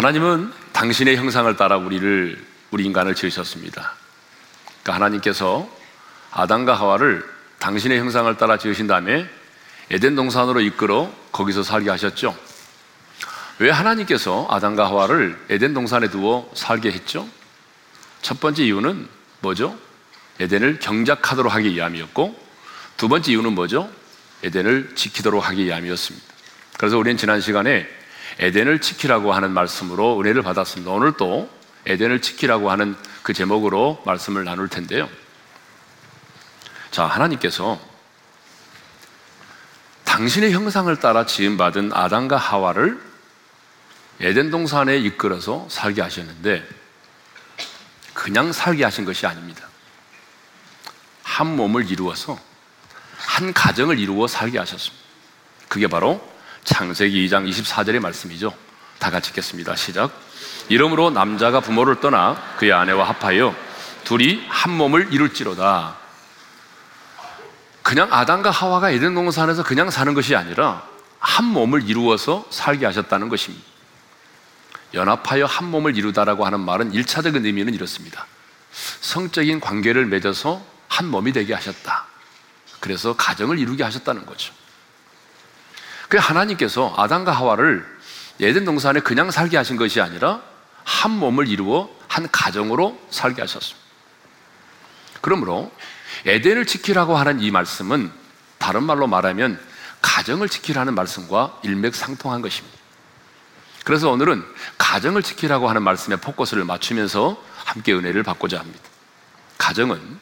하나님은 당신의 형상을 따라 우리를 우리 인간을 지으셨습니다. 그러니까 하나님께서 아담과 하와를 당신의 형상을 따라 지으신 다음에 에덴 동산으로 이끌어 거기서 살게 하셨죠. 왜 하나님께서 아담과 하와를 에덴 동산에 두어 살게 했죠? 첫 번째 이유는 뭐죠? 에덴을 경작하도록 하기 위함이었고 두 번째 이유는 뭐죠? 에덴을 지키도록 하기 위함이었습니다. 그래서 우리는 지난 시간에 에덴을 지키라고 하는 말씀으로 은혜를 받았습니다. 오늘 또 에덴을 지키라고 하는 그 제목으로 말씀을 나눌 텐데요. 자, 하나님께서 당신의 형상을 따라 지음받은 아담과 하와를 에덴 동산에 이끌어서 살게 하셨는데 그냥 살게 하신 것이 아닙니다. 한 몸을 이루어서 한 가정을 이루어 살게 하셨습니다. 그게 바로 창세기 2장 24절의 말씀이죠. 다 같이 읽겠습니다. 시작. 이러므로 남자가 부모를 떠나 그의 아내와 합하여 둘이 한 몸을 이룰지로다. 그냥 아담과 하와가 에덴 동산에서 그냥 사는 것이 아니라 한 몸을 이루어서 살게 하셨다는 것입니다. 연합하여 한 몸을 이루다라고 하는 말은 1차적인 의미는 이렇습니다. 성적인 관계를 맺어서 한 몸이 되게 하셨다. 그래서 가정을 이루게 하셨다는 거죠. 그 하나님께서 아담과 하와를 예덴 동산에 그냥 살게 하신 것이 아니라 한 몸을 이루어 한 가정으로 살게 하셨습니다. 그러므로 에덴을 지키라고 하는 이 말씀은 다른 말로 말하면 가정을 지키라는 말씀과 일맥상통한 것입니다. 그래서 오늘은 가정을 지키라고 하는 말씀에 포커스를 맞추면서 함께 은혜를 받고자 합니다. 가정은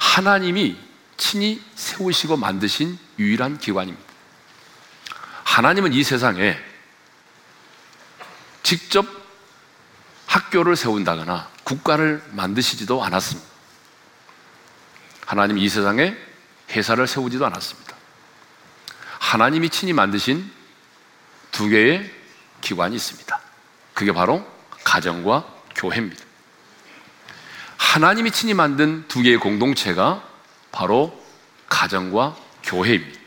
하나님이 친히 세우시고 만드신 유일한 기관입니다. 하나님은 이 세상에 직접 학교를 세운다거나 국가를 만드시지도 않았습니다. 하나님 이 세상에 회사를 세우지도 않았습니다. 하나님이 친히 만드신 두 개의 기관이 있습니다. 그게 바로 가정과 교회입니다. 하나님이 친히 만든 두 개의 공동체가 바로 가정과 교회입니다.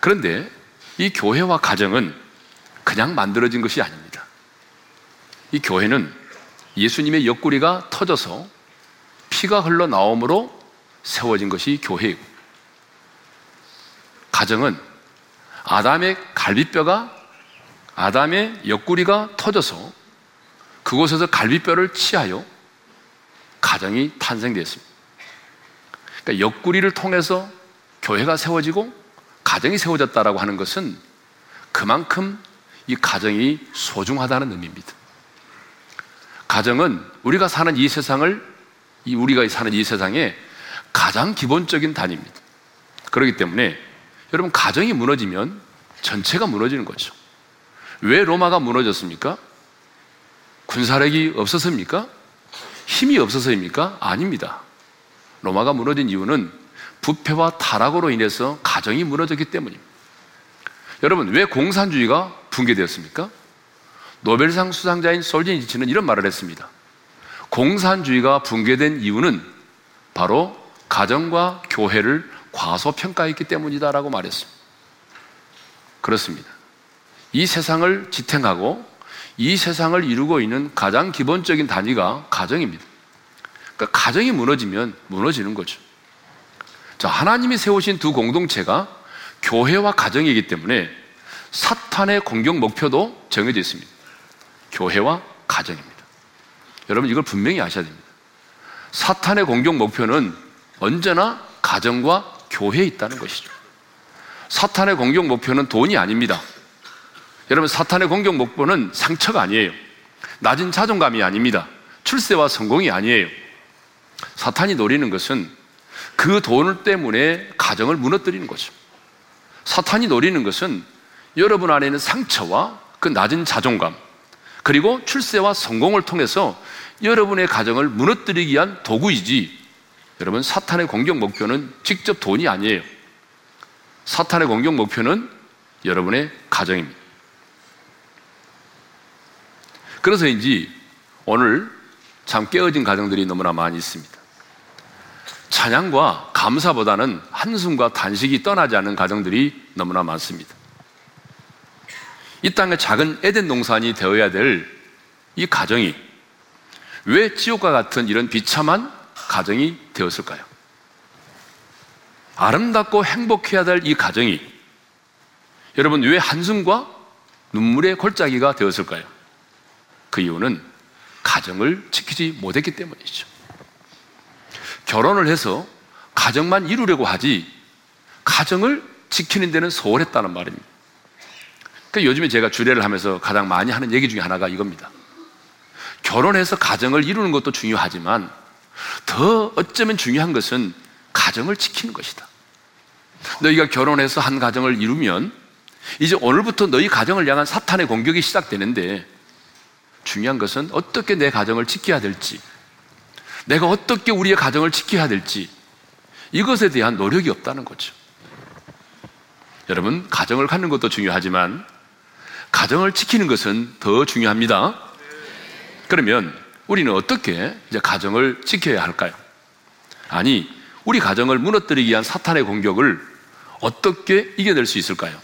그런데 이 교회와 가정은 그냥 만들어진 것이 아닙니다. 이 교회는 예수님의 옆구리가 터져서 피가 흘러 나옴으로 세워진 것이 교회이고, 가정은 아담의 갈비뼈가 아담의 옆구리가 터져서 그곳에서 갈비뼈를 치하여 가정이 탄생되었습니다. 그러니까 옆구리를 통해서 교회가 세워지고 가정이 세워졌다라고 하는 것은 그만큼 이 가정이 소중하다는 의미입니다. 가정은 우리가 사는 이 세상을 이 우리가 사는 이 세상에 가장 기본적인 단위입니다. 그렇기 때문에 여러분 가정이 무너지면 전체가 무너지는 거죠. 왜 로마가 무너졌습니까? 군사력이 없어서입니까? 힘이 없어서입니까? 아닙니다. 로마가 무너진 이유는 부패와 타락으로 인해서 가정이 무너졌기 때문입니다. 여러분, 왜 공산주의가 붕괴되었습니까? 노벨상 수상자인 솔제니치는 이런 말을 했습니다. 공산주의가 붕괴된 이유는 바로 가정과 교회를 과소평가했기 때문이다라고 말했습니다. 그렇습니다. 이 세상을 지탱하고 이 세상을 이루고 있는 가장 기본적인 단위가 가정입니다. 그러니까 가정이 무너지면 무너지는 거죠. 자, 하나님이 세우신 두 공동체가 교회와 가정이기 때문에 사탄의 공격 목표도 정해져 있습니다. 교회와 가정입니다. 여러분 이걸 분명히 아셔야 됩니다. 사탄의 공격 목표는 언제나 가정과 교회에 있다는 것이죠. 사탄의 공격 목표는 돈이 아닙니다. 여러분 사탄의 공격 목표는 상처가 아니에요. 낮은 자존감이 아닙니다. 출세와 성공이 아니에요. 사탄이 노리는 것은 그 돈 때문에 가정을 무너뜨리는 거죠. 사탄이 노리는 것은 여러분 안에 있는 상처와 그 낮은 자존감, 그리고 출세와 성공을 통해서 여러분의 가정을 무너뜨리기 위한 도구이지, 여러분, 사탄의 공격 목표는 직접 돈이 아니에요. 사탄의 공격 목표는 여러분의 가정입니다. 그래서인지 오늘 참 깨어진 가정들이 너무나 많이 있습니다. 찬양과 감사보다는 한숨과 단식이 떠나지 않는 가정들이 너무나 많습니다. 이 땅의 작은 에덴 동산이 되어야 될 이 가정이 왜 지옥과 같은 이런 비참한 가정이 되었을까요? 아름답고 행복해야 될 이 가정이 여러분 왜 한숨과 눈물의 골짜기가 되었을까요? 그 이유는 가정을 지키지 못했기 때문이죠. 결혼을 해서 가정만 이루려고 하지 가정을 지키는 데는 소홀했다는 말입니다. 그러니까 요즘에 제가 주례를 하면서 가장 많이 하는 얘기 중에 하나가 이겁니다. 결혼해서 가정을 이루는 것도 중요하지만 더 어쩌면 중요한 것은 가정을 지키는 것이다. 너희가 결혼해서 한 가정을 이루면 이제 오늘부터 너희 가정을 향한 사탄의 공격이 시작되는데 중요한 것은 어떻게 내 가정을 지켜야 될지, 내가 어떻게 우리의 가정을 지켜야 될지 이것에 대한 노력이 없다는 거죠. 여러분, 가정을 갖는 것도 중요하지만 가정을 지키는 것은 더 중요합니다. 그러면 우리는 어떻게 이제 가정을 지켜야 할까요? 아니, 우리 가정을 무너뜨리기 위한 사탄의 공격을 어떻게 이겨낼 수 있을까요?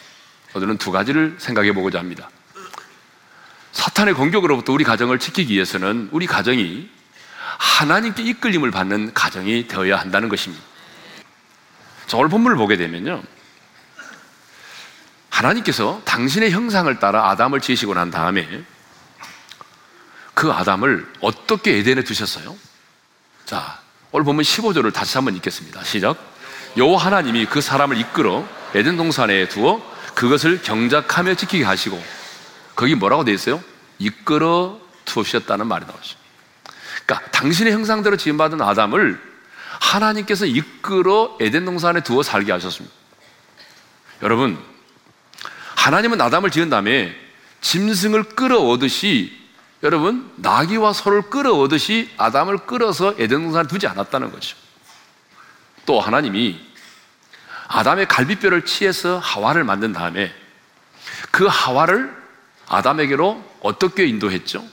오늘은 두 가지를 생각해 보고자 합니다. 사탄의 공격으로부터 우리 가정을 지키기 위해서는 우리 가정이 하나님께 이끌림을 받는 가정이 되어야 한다는 것입니다. 자, 오늘 본문을 보게 되면요. 하나님께서 당신의 형상을 따라 아담을 지으시고 난 다음에 그 아담을 어떻게 에덴에 두셨어요? 자, 오늘 보면 15절을 다시 한번 읽겠습니다. 시작. 여호와 하나님이 그 사람을 이끌어 에덴 동산에 두어 그것을 경작하며 지키게 하시고 거기 뭐라고 되어 있어요? 이끌어 두셨다는 말이 나오죠. 그러니까 당신의 형상대로 지음받은 아담을 하나님께서 이끌어 에덴 동산에 두어 살게 하셨습니다. 여러분, 하나님은 아담을 지은 다음에 짐승을 끌어오듯이 여러분, 나귀와 소를 끌어오듯이 아담을 끌어서 에덴 동산에 두지 않았다는 거죠. 또 하나님이 아담의 갈비뼈를 치해서 하와를 만든 다음에 그 하와를 아담에게로 어떻게 인도했죠?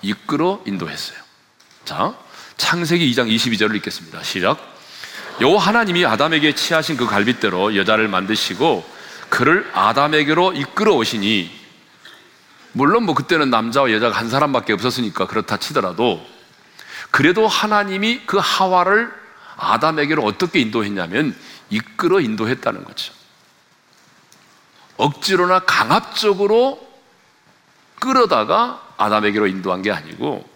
이끌어 인도했어요. 자, 창세기 2장 22절을 읽겠습니다. 시작. 여호와 하나님이 아담에게 취하신 그 갈빗대로 여자를 만드시고 그를 아담에게로 이끌어 오시니 물론 뭐 그때는 남자와 여자가 한 사람밖에 없었으니까 그렇다 치더라도 그래도 하나님이 그 하와를 아담에게로 어떻게 인도했냐면 이끌어 인도했다는 거죠. 억지로나 강압적으로 끌어다가 아담에게로 인도한 게 아니고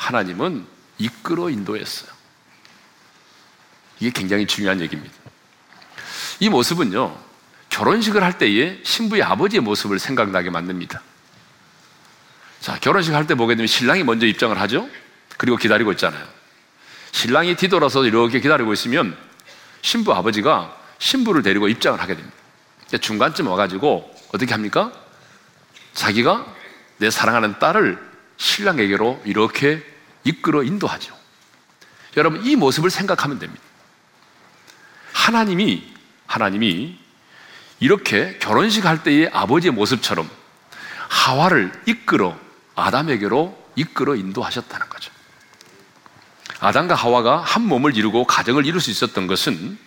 하나님은 이끌어 인도했어요. 이게 굉장히 중요한 얘기입니다. 이 모습은요, 결혼식을 할 때에 신부의 아버지의 모습을 생각나게 만듭니다. 자, 결혼식 할 때 보게 되면 신랑이 먼저 입장을 하죠? 그리고 기다리고 있잖아요. 신랑이 뒤돌아서 이렇게 기다리고 있으면 신부 아버지가 신부를 데리고 입장을 하게 됩니다. 중간쯤 와가지고 어떻게 합니까? 자기가 내 사랑하는 딸을 신랑에게로 이렇게 이끌어 인도하죠. 여러분, 이 모습을 생각하면 됩니다. 하나님이, 하나님이 이렇게 결혼식 할 때의 아버지의 모습처럼 하와를 이끌어 아담에게로 이끌어 인도하셨다는 거죠. 아담과 하와가 한 몸을 이루고 가정을 이룰 수 있었던 것은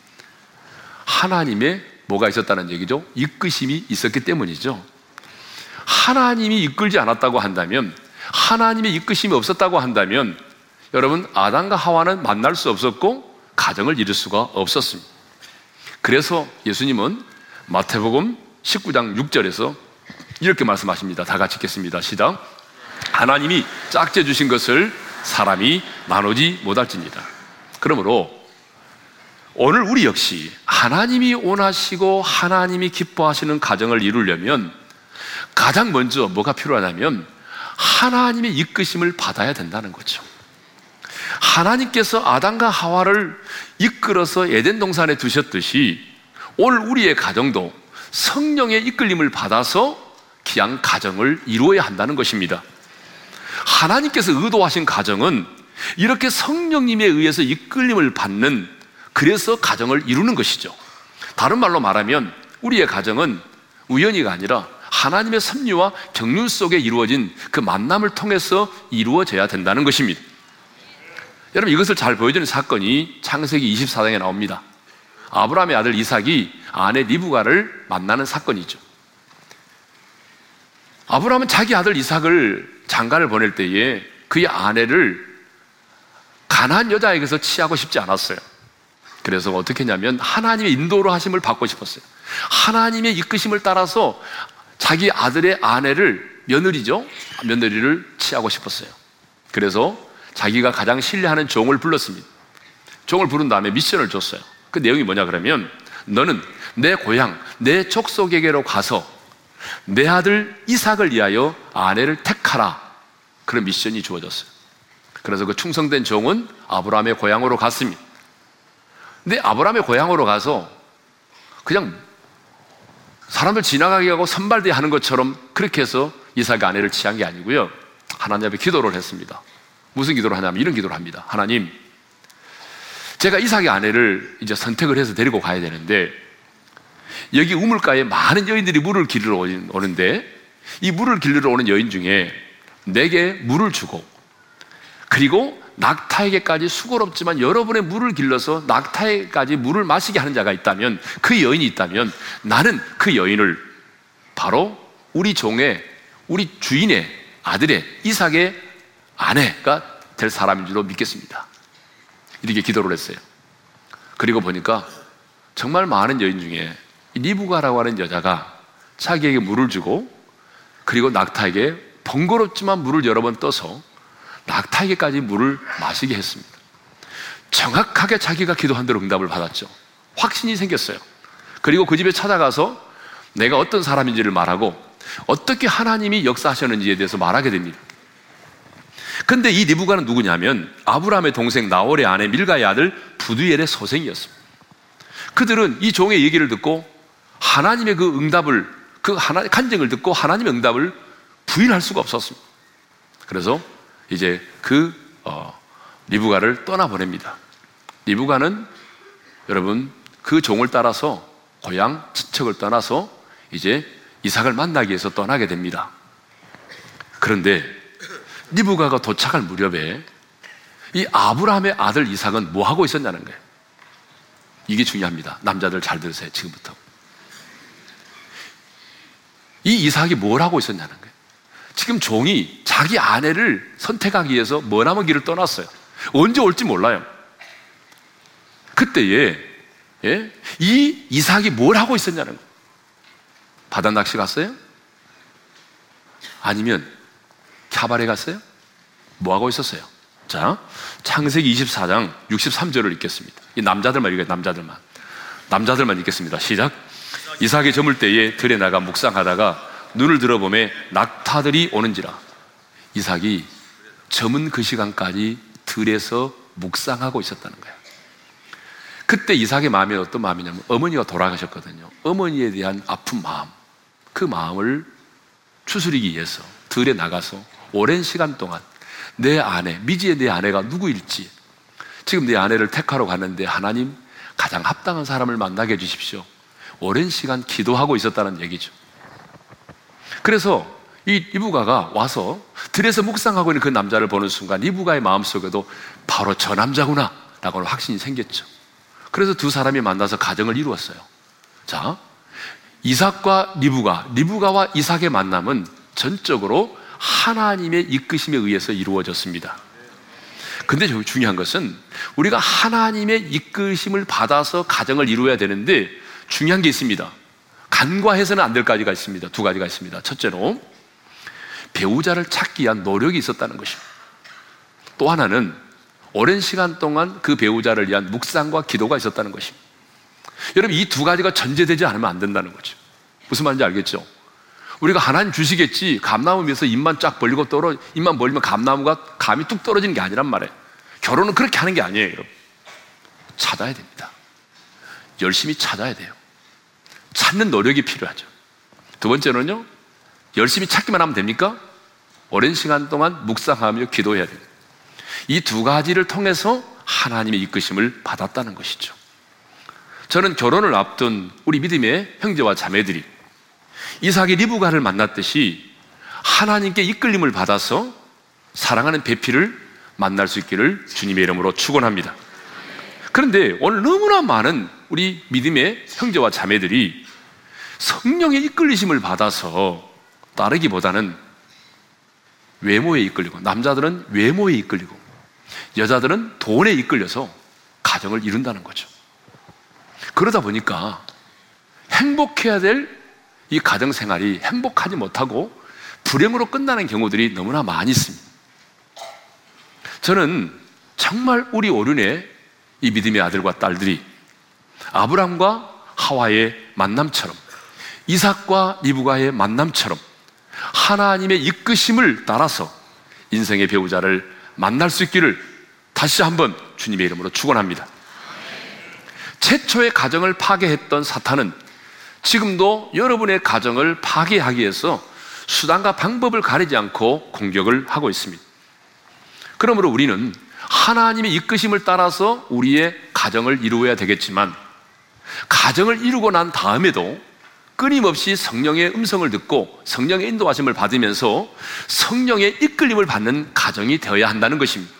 하나님의 뭐가 있었다는 얘기죠? 이끄심이 있었기 때문이죠. 하나님이 이끌지 않았다고 한다면, 하나님의 이끄심이 없었다고 한다면, 여러분, 아담과 하와는 만날 수 없었고, 가정을 이룰 수가 없었습니다. 그래서 예수님은 마태복음 19장 6절에서 이렇게 말씀하십니다. 다 같이 읽겠습니다. 시작. 하나님이 짝재 주신 것을 사람이 나누지 못할지니다. 그러므로 오늘 우리 역시 하나님이 원하시고 하나님이 기뻐하시는 가정을 이루려면 가장 먼저 뭐가 필요하냐면 하나님의 이끄심을 받아야 된다는 거죠. 하나님께서 아담과 하와를 이끌어서 에덴 동산에 두셨듯이 오늘 우리의 가정도 성령의 이끌림을 받아서 귀한 가정을 이루어야 한다는 것입니다. 하나님께서 의도하신 가정은 이렇게 성령님에 의해서 이끌림을 받는 그래서 가정을 이루는 것이죠. 다른 말로 말하면 우리의 가정은 우연히가 아니라 하나님의 섭리와 경륜 속에 이루어진 그 만남을 통해서 이루어져야 된다는 것입니다. 여러분 이것을 잘 보여주는 사건이 창세기 24장에 나옵니다. 아브라함의 아들 이삭이 아내 리브가를 만나는 사건이죠. 아브라함은 자기 아들 이삭을 장가를 보낼 때에 그의 아내를 가난 여자에게서 취하고 싶지 않았어요. 그래서 어떻게 했냐면 하나님의 인도로 하심을 받고 싶었어요. 하나님의 이끄심을 따라서 자기 아들의 아내를 며느리죠. 며느리를 취하고 싶었어요. 그래서 자기가 가장 신뢰하는 종을 불렀습니다. 종을 부른 다음에 미션을 줬어요. 그 내용이 뭐냐 그러면 너는 내 고향, 내 족속에게로 가서 내 아들 이삭을 위하여 아내를 택하라. 그런 미션이 주어졌어요. 그래서 그 충성된 종은 아브라함의 고향으로 갔습니다. 근데 아브라함의 고향으로 가서 그냥 사람들 지나가게 하고 선발대 하는 것처럼 그렇게 해서 이삭의 아내를 취한 게 아니고요. 하나님 앞에 기도를 했습니다. 무슨 기도를 하냐면 이런 기도를 합니다. 하나님, 제가 이삭의 아내를 이제 선택을 해서 데리고 가야 되는데 여기 우물가에 많은 여인들이 물을 길러 오는데 이 물을 길러 오는 여인 중에 내게 물을 주고 그리고 낙타에게까지 수고롭지만 여러분의 물을 길러서 낙타에까지 물을 마시게 하는 자가 있다면 그 여인이 있다면 나는 그 여인을 바로 우리 종의 우리 주인의 아들의 이삭의 아내가 될 사람인 줄로 믿겠습니다. 이렇게 기도를 했어요. 그리고 보니까 정말 많은 여인 중에 리브가라고 하는 여자가 자기에게 물을 주고 그리고 낙타에게 번거롭지만 물을 여러 번 떠서 낙타에게까지 물을 마시게 했습니다. 정확하게 자기가 기도한 대로 응답을 받았죠. 확신이 생겼어요. 그리고 그 집에 찾아가서 내가 어떤 사람인지를 말하고 어떻게 하나님이 역사하셨는지에 대해서 말하게 됩니다. 근데 이 리브가는 누구냐면 아브라함의 동생 나홀의 아내 밀가의 아들 부두엘의 소생이었습니다. 그들은 이 종의 얘기를 듣고 하나님의 그 응답을 그 하나 간증을 듣고 하나님의 응답을 부인할 수가 없었습니다. 그래서 이제 그 어, 리브가를 떠나 보냅니다. 리브가는 여러분 그 종을 따라서 고향 친척을 떠나서 이제 이삭을 만나기 위해서 떠나게 됩니다. 그런데 리브가가 도착할 무렵에 이 아브라함의 아들 이삭은 뭐 하고 있었냐는 거예요. 이게 중요합니다. 남자들 잘 들으세요. 지금부터. 이 이삭이 뭘 하고 있었냐는 거예요. 지금 종이 자기 아내를 선택하기 위해서 머나먼 길을 떠났어요. 언제 올지 몰라요. 그때에 예? 이 이삭이 뭘 하고 있었냐는 거예요. 바다 낚시 갔어요? 아니면 캬바레 갔어요? 뭐 하고 있었어요? 자, 창세기 24장 63절을 읽겠습니다. 이 남자들만 읽어요, 남자들만. 남자들만 읽겠습니다. 시작. 이삭이 저물 때에 들에 나가 묵상하다가 눈을 들어보매 낙타들이 오는지라. 이삭이 저문 그 시간까지 들에서 묵상하고 있었다는 거야. 그때 이삭의 마음이 어떤 마음이냐면 어머니가 돌아가셨거든요. 어머니에 대한 아픈 마음, 그 마음을 추스리기 위해서 들에 나가서 오랜 시간 동안 내 아내, 미지의 내 아내가 누구일지 지금 내 아내를 택하러 갔는데 하나님 가장 합당한 사람을 만나게 해주십시오. 오랜 시간 기도하고 있었다는 얘기죠. 그래서 이 이부가가 와서 들에서 묵상하고 있는 그 남자를 보는 순간 이부가의 마음속에도 바로 저 남자구나 라고 확신이 생겼죠. 그래서 두 사람이 만나서 가정을 이루었어요. 자, 이삭과 리브가, 리브가와 이삭의 만남은 전적으로 하나님의 이끄심에 의해서 이루어졌습니다. 근데 중요한 것은 우리가 하나님의 이끄심을 받아서 가정을 이루어야 되는데 중요한 게 있습니다. 간과해서는 안 될 가지가 있습니다. 두 가지가 있습니다. 첫째로 배우자를 찾기 위한 노력이 있었다는 것입니다. 또 하나는 오랜 시간 동안 그 배우자를 위한 묵상과 기도가 있었다는 것입니다. 여러분 이 두 가지가 전제되지 않으면 안 된다는 거죠. 무슨 말인지 알겠죠? 우리가 하나님 주시겠지 감나무 위에서 입만 쫙 벌리고 떨어 입만 벌리면 감나무가 감이 뚝 떨어지는 게 아니란 말이에요. 결혼은 그렇게 하는 게 아니에요, 여러분. 찾아야 됩니다. 열심히 찾아야 돼요. 찾는 노력이 필요하죠. 두 번째는요, 열심히 찾기만 하면 됩니까? 오랜 시간 동안 묵상하며 기도해야 됩니다. 이 두 가지를 통해서 하나님의 이끄심을 받았다는 것이죠. 저는 결혼을 앞둔 우리 믿음의 형제와 자매들이 이삭이 리브가를 만났듯이 하나님께 이끌림을 받아서 사랑하는 배필을 만날 수 있기를 주님의 이름으로 축원합니다. 그런데 오늘 너무나 많은 우리 믿음의 형제와 자매들이 성령의 이끌리심을 받아서 따르기보다는 외모에 이끌리고 남자들은 외모에 이끌리고 여자들은 돈에 이끌려서 가정을 이룬다는 거죠. 그러다 보니까 행복해야 될 이 가정 생활이 행복하지 못하고 불행으로 끝나는 경우들이 너무나 많이 있습니다. 저는 정말 우리 오륜의 이 믿음의 아들과 딸들이 아브람과 하와의 만남처럼 이삭과 리브가의 만남처럼 하나님의 이끄심을 따라서 인생의 배우자를 만날 수 있기를 다시 한번 주님의 이름으로 축원합니다. 최초의 가정을 파괴했던 사탄은 지금도 여러분의 가정을 파괴하기 위해서 수단과 방법을 가리지 않고 공격을 하고 있습니다. 그러므로 우리는 하나님의 이끄심을 따라서 우리의 가정을 이루어야 되겠지만 가정을 이루고 난 다음에도 끊임없이 성령의 음성을 듣고 성령의 인도하심을 받으면서 성령의 이끌림을 받는 가정이 되어야 한다는 것입니다.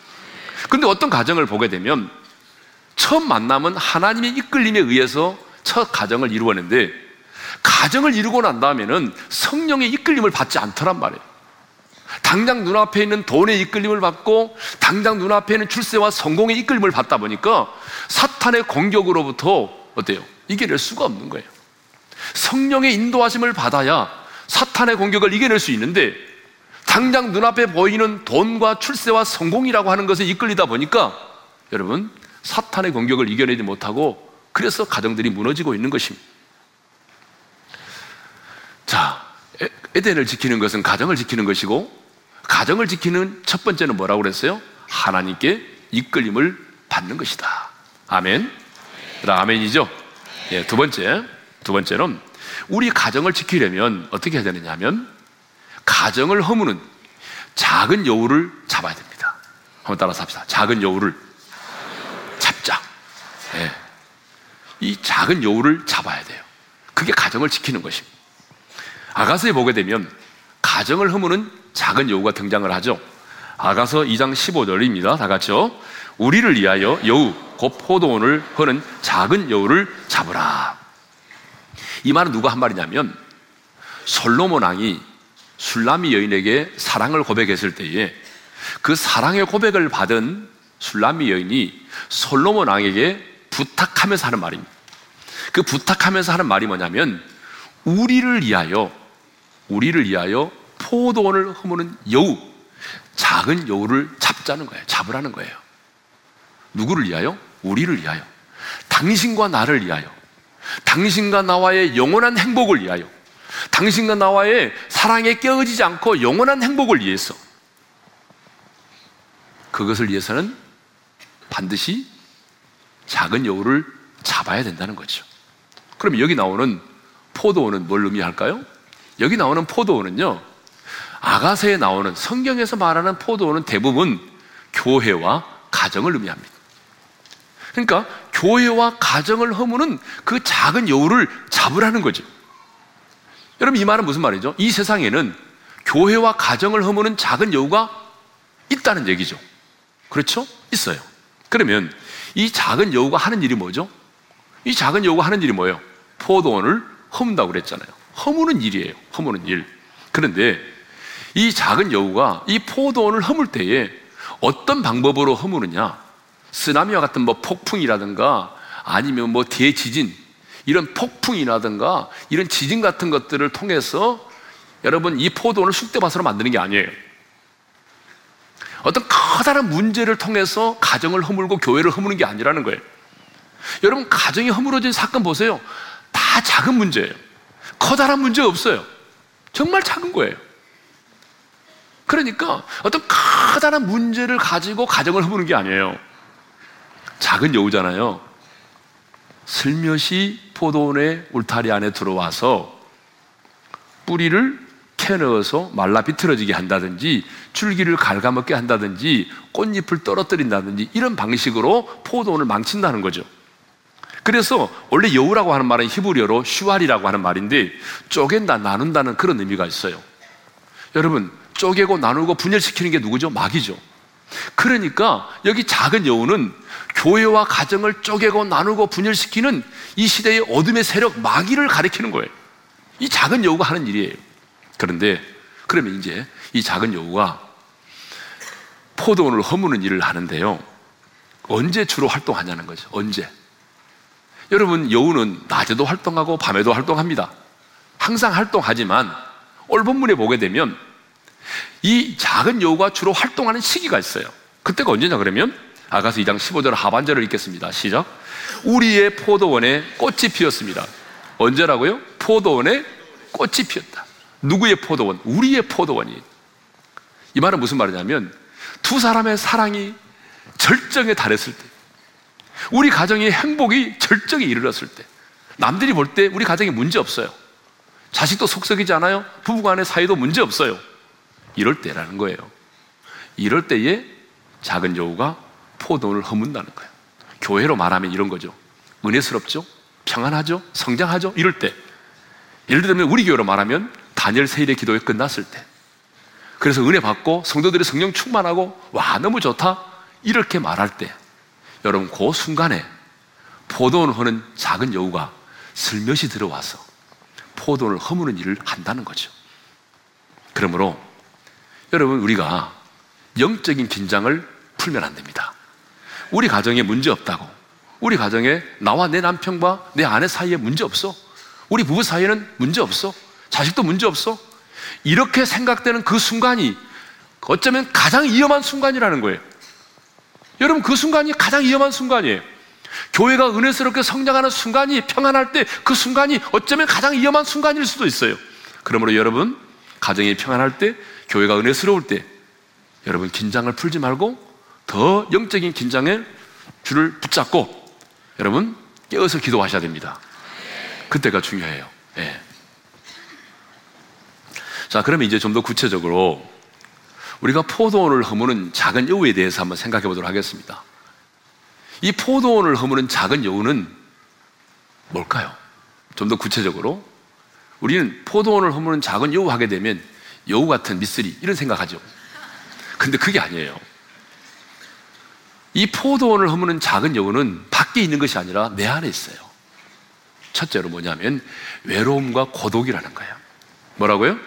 근데 어떤 가정을 보게 되면 처음 만남은 하나님의 이끌림에 의해서 첫 가정을 이루었는데 가정을 이루고 난 다음에는 성령의 이끌림을 받지 않더란 말이에요. 당장 눈앞에 있는 돈의 이끌림을 받고 당장 눈앞에 있는 출세와 성공의 이끌림을 받다 보니까 사탄의 공격으로부터 어때요? 이겨낼 수가 없는 거예요. 성령의 인도하심을 받아야 사탄의 공격을 이겨낼 수 있는데 당장 눈앞에 보이는 돈과 출세와 성공이라고 하는 것에 이끌리다 보니까 여러분 사탄의 공격을 이겨내지 못하고 그래서 가정들이 무너지고 있는 것입니다. 자, 에덴을 지키는 것은 가정을 지키는 것이고 가정을 지키는 첫 번째는 뭐라고 그랬어요? 하나님께 이끌림을 받는 것이다. 아멘. 아멘이죠? 예, 두 번째. 두 번째는 우리 가정을 지키려면 어떻게 해야 되느냐 하면 가정을 허무는 작은 여우를 잡아야 됩니다. 한번 따라서 합시다. 작은 여우를 잡자. 예. 이 작은 여우를 잡아야 돼요. 그게 가정을 지키는 것입니다. 아가서에 보게 되면 가정을 허무는 작은 여우가 등장을 하죠. 아가서 2장 15절입니다. 다 같이요. 우리를 위하여 여우, 곧 포도원을 허는 작은 여우를 잡으라. 이 말은 누가 한 말이냐면 솔로몬 왕이 술라미 여인에게 사랑을 고백했을 때에 그 사랑의 고백을 받은 술라미 여인이 솔로몬 왕에게 부탁하면서 하는 말입니다. 그 부탁하면서 하는 말이 뭐냐면 우리를 위하여 우리를 위하여 포도원을 허무는 여우 작은 여우를 잡자는 거예요. 잡으라는 거예요. 누구를 위하여? 우리를 위하여. 당신과 나를 위하여. 당신과 나와의 영원한 행복을 위하여. 당신과 나와의 사랑에 깨어지지 않고 영원한 행복을 위해서. 그것을 위해서는 반드시 작은 여우를 잡아야 된다는 거죠. 그럼 여기 나오는 포도원은 뭘 의미할까요? 여기 나오는 포도원은요, 아가서에 나오는 성경에서 말하는 포도원은 대부분 교회와 가정을 의미합니다. 그러니까 교회와 가정을 허무는 그 작은 여우를 잡으라는 거죠. 여러분 이 말은 무슨 말이죠? 이 세상에는 교회와 가정을 허무는 작은 여우가 있다는 얘기죠. 그렇죠? 있어요. 그러면 이 작은 여우가 하는 일이 뭐죠? 이 작은 여우가 하는 일이 뭐예요? 포도원을 허문다고 그랬잖아요. 허무는 일이에요. 허무는 일. 그런데 이 작은 여우가 이 포도원을 허물 때에 어떤 방법으로 허무느냐? 쓰나미와 같은 뭐 폭풍이라든가 아니면 뭐 대지진 이런 폭풍이라든가 이런 지진 같은 것들을 통해서 여러분 이 포도원을 쑥대밭으로 만드는 게 아니에요. 어떤 커다란 문제를 통해서 가정을 허물고 교회를 허무는 게 아니라는 거예요. 여러분 가정이 허물어진 사건 보세요. 다 작은 문제예요. 커다란 문제 없어요. 정말 작은 거예요. 그러니까 어떤 커다란 문제를 가지고 가정을 허무는 게 아니에요. 작은 여우잖아요. 슬며시 포도원의 울타리 안에 들어와서 뿌리를 캐넣어서 말라 비틀어지게 한다든지 줄기를 갉아먹게 한다든지 꽃잎을 떨어뜨린다든지 이런 방식으로 포도원을 망친다는 거죠. 그래서 원래 여우라고 하는 말은 히브리어로 슈알이라고 하는 말인데 쪼갠다, 나눈다는 그런 의미가 있어요. 여러분, 쪼개고 나누고 분열시키는 게 누구죠? 마귀죠. 그러니까 여기 작은 여우는 교회와 가정을 쪼개고 나누고 분열시키는 이 시대의 어둠의 세력 마귀를 가리키는 거예요. 이 작은 여우가 하는 일이에요. 그런데 그러면 이제 이 작은 여우가 포도원을 허무는 일을 하는데요. 언제 주로 활동하냐는 거죠. 언제? 여러분, 여우는 낮에도 활동하고 밤에도 활동합니다. 항상 활동하지만 올본문에 보게 되면 이 작은 여우가 주로 활동하는 시기가 있어요. 그때가 언제냐 그러면 아가서 2장 15절 하반절을 읽겠습니다. 시작. 우리의 포도원에 꽃이 피었습니다. 언제라고요? 포도원에 꽃이 피었다. 누구의 포도원? 우리의 포도원이. 이 말은 무슨 말이냐면 두 사람의 사랑이 절정에 달했을 때, 우리 가정의 행복이 절정에 이르렀을 때, 남들이 볼 때 우리 가정에 문제 없어요. 자식도 속썩이지 않아요? 부부 간의 사이도 문제 없어요. 이럴 때라는 거예요. 이럴 때에 작은 여우가 포도를 허문다는 거예요. 교회로 말하면 이런 거죠. 은혜스럽죠? 평안하죠? 성장하죠? 이럴 때. 예를 들면 우리 교회로 말하면 단열 세일의 기도에 끝났을 때. 그래서 은혜 받고 성도들이 성령 충만하고 와 너무 좋다 이렇게 말할 때 여러분 그 순간에 포도원을 허는 작은 여우가 슬며시 들어와서 포도원을 허무는 일을 한다는 거죠. 그러므로 여러분 우리가 영적인 긴장을 풀면 안 됩니다. 우리 가정에 문제 없다고. 우리 가정에 나와 내 남편과 내 아내 사이에 문제 없어. 우리 부부 사이에는 문제 없어. 자식도 문제 없어. 이렇게 생각되는 그 순간이 어쩌면 가장 위험한 순간이라는 거예요. 여러분 그 순간이 가장 위험한 순간이에요. 교회가 은혜스럽게 성장하는 순간이 평안할 때 그 순간이 어쩌면 가장 위험한 순간일 수도 있어요. 그러므로 여러분 가정이 평안할 때 교회가 은혜스러울 때 여러분 긴장을 풀지 말고 더 영적인 긴장에 줄을 붙잡고 여러분 깨어서 기도하셔야 됩니다. 그때가 중요해요. 네. 자, 그러면 이제 좀 더 구체적으로 우리가 포도원을 허무는 작은 여우에 대해서 한번 생각해 보도록 하겠습니다. 이 포도원을 허무는 작은 여우는 뭘까요? 좀 더 구체적으로 우리는 포도원을 허무는 작은 여우 하게 되면 여우 같은 미쓰리 이런 생각하죠. 근데 그게 아니에요. 이 포도원을 허무는 작은 여우는 밖에 있는 것이 아니라 내 안에 있어요. 첫째로 뭐냐면 외로움과 고독이라는 거예요. 뭐라고요?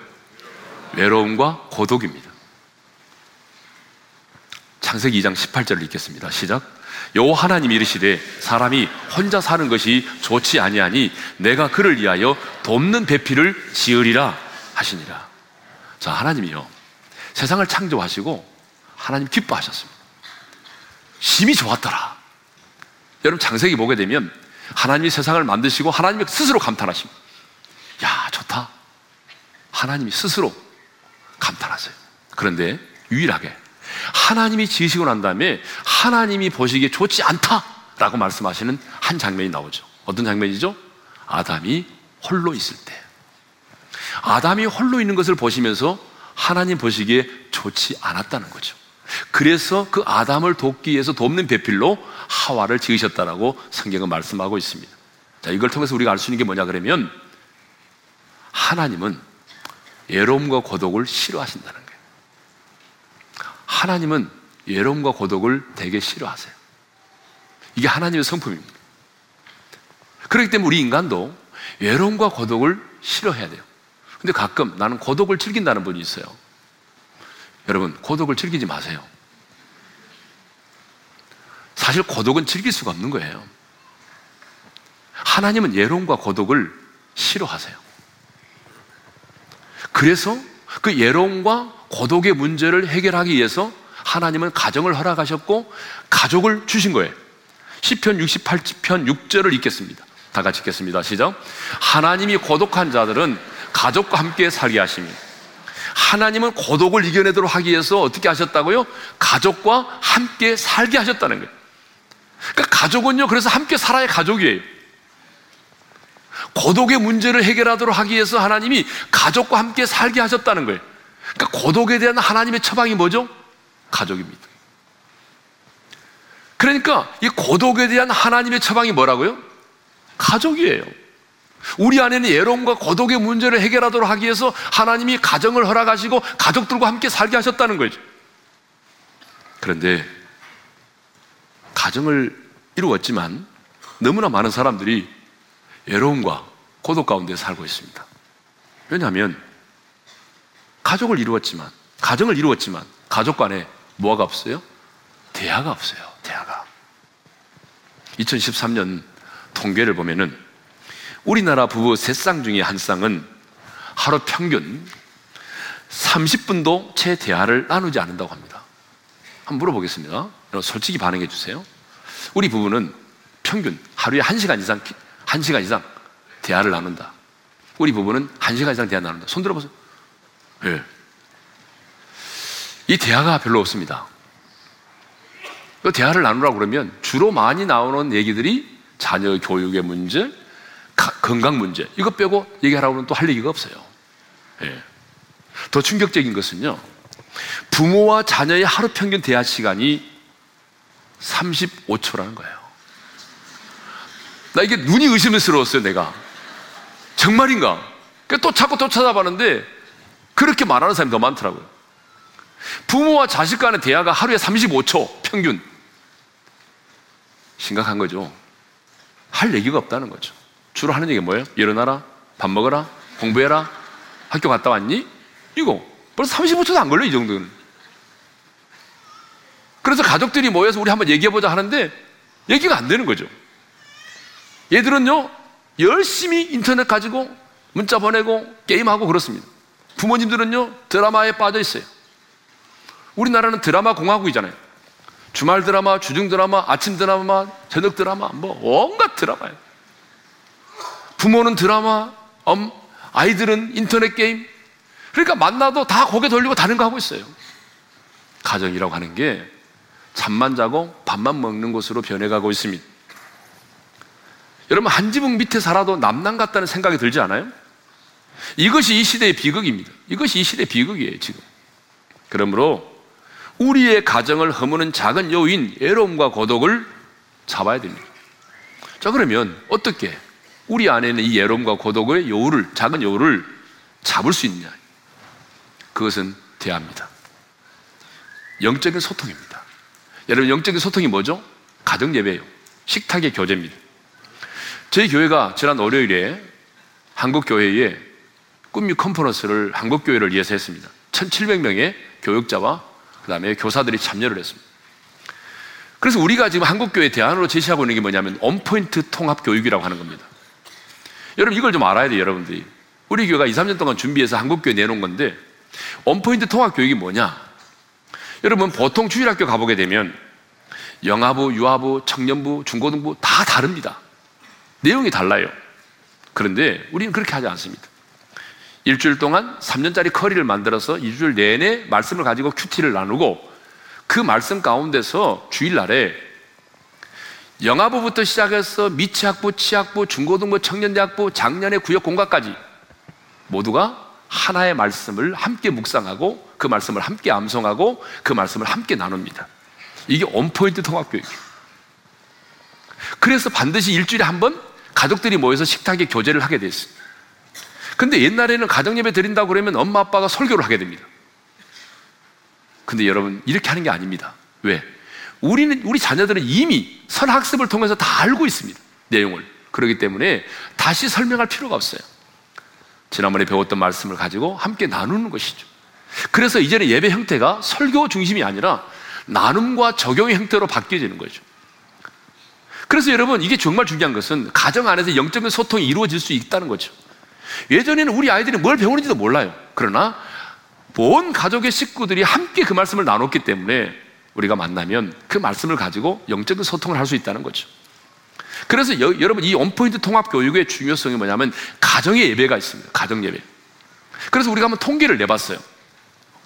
외로움과 고독입니다. 창세기 2장 18절을 읽겠습니다. 시작. 여 하나님이 이르시되 사람이 혼자 사는 것이 좋지 아니하니 내가 그를 위하여 돕는 배필을 지으리라 하시니라. 자, 하나님이요. 세상을 창조하시고 하나님 기뻐하셨습니다. 심히 좋았더라. 여러분 창세기 보게 되면 하나님이 세상을 만드시고 하나님이 스스로 감탄하십니다. 야, 좋다. 하나님이 스스로 감탄하세요. 그런데 유일하게 하나님이 지으시고 난 다음에 하나님이 보시기에 좋지 않다라고 말씀하시는 한 장면이 나오죠. 어떤 장면이죠? 아담이 홀로 있을 때. 아담이 홀로 있는 것을 보시면서 하나님 보시기에 좋지 않았다는 거죠. 그래서 그 아담을 돕기 위해서 돕는 배필로 하와를 지으셨다라고 성경은 말씀하고 있습니다. 자, 이걸 통해서 우리가 알 수 있는 게 뭐냐 그러면 하나님은 외로움과 고독을 싫어하신다는 거예요. 하나님은 외로움과 고독을 되게 싫어하세요. 이게 하나님의 성품입니다. 그렇기 때문에 우리 인간도 외로움과 고독을 싫어해야 돼요. 근데 가끔 나는 고독을 즐긴다는 분이 있어요. 여러분, 고독을 즐기지 마세요. 사실 고독은 즐길 수가 없는 거예요. 하나님은 예로움과 고독을 싫어하세요. 그래서 그 예로움과 고독의 문제를 해결하기 위해서 하나님은 가정을 허락하셨고 가족을 주신 거예요. 10편 68편 6절을 읽겠습니다. 다 같이 읽겠습니다. 시작. 하나님이 고독한 자들은 가족과 함께 살게 하십니다. 하나님은 고독을 이겨내도록 하기 위해서 어떻게 하셨다고요? 가족과 함께 살게 하셨다는 거예요. 그러니까 가족은요, 그래서 함께 살아야 가족이에요. 고독의 문제를 해결하도록 하기 위해서 하나님이 가족과 함께 살게 하셨다는 거예요. 그러니까 고독에 대한 하나님의 처방이 뭐죠? 가족입니다. 그러니까 이 고독에 대한 하나님의 처방이 뭐라고요? 가족이에요. 우리 안에는 예로움과 고독의 문제를 해결하도록 하기 위해서 하나님이 가정을 허락하시고 가족들과 함께 살게 하셨다는 거죠. 그런데 가정을 이루었지만 너무나 많은 사람들이 외로움과 고독 가운데 살고 있습니다. 왜냐하면 가족을 이루었지만, 가정을 이루었지만, 가족 간에 뭐가 없어요? 대화가 없어요. 대화가. 2013년 통계를 보면은 우리나라 부부 세 쌍 중에 한 쌍은 하루 평균 30분도 채 대화를 나누지 않는다고 합니다. 한번 물어보겠습니다. 솔직히 반응해 주세요. 우리 부부는 평균 하루에 1시간 이상, 1시간 이상 대화를 나눈다. 우리 부부는 1시간 이상 대화 나눈다. 손 들어보세요. 예. 네. 이 대화가 별로 없습니다. 그 대화를 나누라고 그러면 주로 많이 나오는 얘기들이 자녀 교육의 문제, 건강 문제, 이거 빼고 얘기하라고 하면 또할 얘기가 없어요. 예. 더 충격적인 것은요, 부모와 자녀의 하루 평균 대화 시간이 35초라는 거예요. 나 이게 눈이 의심스러웠어요, 내가. 정말인가? 또 자꾸 또 찾아봤는데, 그렇게 말하는 사람이 더 많더라고요. 부모와 자식 간의 대화가 하루에 35초 평균. 심각한 거죠. 할 얘기가 없다는 거죠. 주로 하는 얘기가 뭐예요? 일어나라, 밥 먹어라, 공부해라, 학교 갔다 왔니? 이거 벌써 35초도 안 걸려 이 정도는. 그래서 가족들이 모여서 우리 한번 얘기해보자 하는데 얘기가 안 되는 거죠. 얘들은요 열심히 인터넷 가지고 문자 보내고 게임하고 그렇습니다. 부모님들은요 드라마에 빠져 있어요. 우리나라는 드라마 공화국이잖아요. 주말 드라마, 주중 드라마, 아침 드라마, 저녁 드라마, 뭐 온갖 드라마예요. 부모는 드라마, 엄, 아이들은 인터넷 게임. 그러니까 만나도 다 고개 돌리고 다른 거 하고 있어요. 가정이라고 하는 게 잠만 자고 밥만 먹는 곳으로 변해가고 있습니다. 여러분 한 지붕 밑에 살아도 남남 같다는 생각이 들지 않아요? 이것이 이 시대의 비극입니다. 이것이 이 시대의 비극이에요, 지금. 그러므로 우리의 가정을 허무는 작은 요인, 외로움과 고독을 잡아야 됩니다. 자, 그러면 어떻게 우리 안에는 이 외로움과 고독의 요우를, 작은 요우를 잡을 수 있냐? 그것은 대화입니다. 영적인 소통입니다. 여러분, 영적인 소통이 뭐죠? 가정 예배예요. 식탁의 교제입니다. 저희 교회가 지난 월요일에 한국 교회에 꿈미 컨퍼런스를 한국 교회를 위해서 했습니다. 1,700명의 교육자와 그 다음에 교사들이 참여를 했습니다. 그래서 우리가 지금 한국교회 대안으로 제시하고 있는 게 뭐냐면 원포인트 통합 교육이라고 하는 겁니다. 여러분 이걸 좀 알아야 돼요, 여러분들이. 우리 교회가 2, 3년 동안 준비해서 한국교회 내놓은 건데 원포인트 통합 교육이 뭐냐? 여러분 보통 주일학교 가보게 되면 영아부, 유아부, 청년부, 중고등부 다 다릅니다. 내용이 달라요. 그런데 우리는 그렇게 하지 않습니다. 일주일 동안 3년짜리 커리를 만들어서 일주일 내내 말씀을 가지고 큐티를 나누고 그 말씀 가운데서 주일날에 영아부부터 시작해서 미취학부, 치학부, 중고등부, 청년대학부, 작년의 구역 공과까지 모두가 하나의 말씀을 함께 묵상하고 그 말씀을 함께 암송하고 그 말씀을 함께 나눕니다. 이게 온포인트 통합교육이에요. 그래서 반드시 일주일에 한 번 가족들이 모여서 식탁에 교제를 하게 됐어요. 근데 옛날에는 가정예배 드린다고 그러면 엄마 아빠가 설교를 하게 됩니다. 근데 여러분, 이렇게 하는 게 아닙니다. 왜? 우리는, 우리 자녀들은 이미 선학습을 통해서 다 알고 있습니다. 내용을. 그렇기 때문에 다시 설명할 필요가 없어요. 지난번에 배웠던 말씀을 가지고 함께 나누는 것이죠. 그래서 이제는 예배 형태가 설교 중심이 아니라 나눔과 적용의 형태로 바뀌어지는 거죠. 그래서 여러분, 이게 정말 중요한 것은 가정 안에서 영적인 소통이 이루어질 수 있다는 거죠. 예전에는 우리 아이들이 뭘 배우는지도 몰라요. 그러나 온 가족의 식구들이 함께 그 말씀을 나눴기 때문에 우리가 만나면 그 말씀을 가지고 영적인 소통을 할 수 있다는 거죠. 그래서 여, 여러분 이 원포인트 통합 교육의 중요성이 뭐냐면 가정의 예배가 있습니다. 가정 예배. 그래서 우리가 한번 통계를 내봤어요.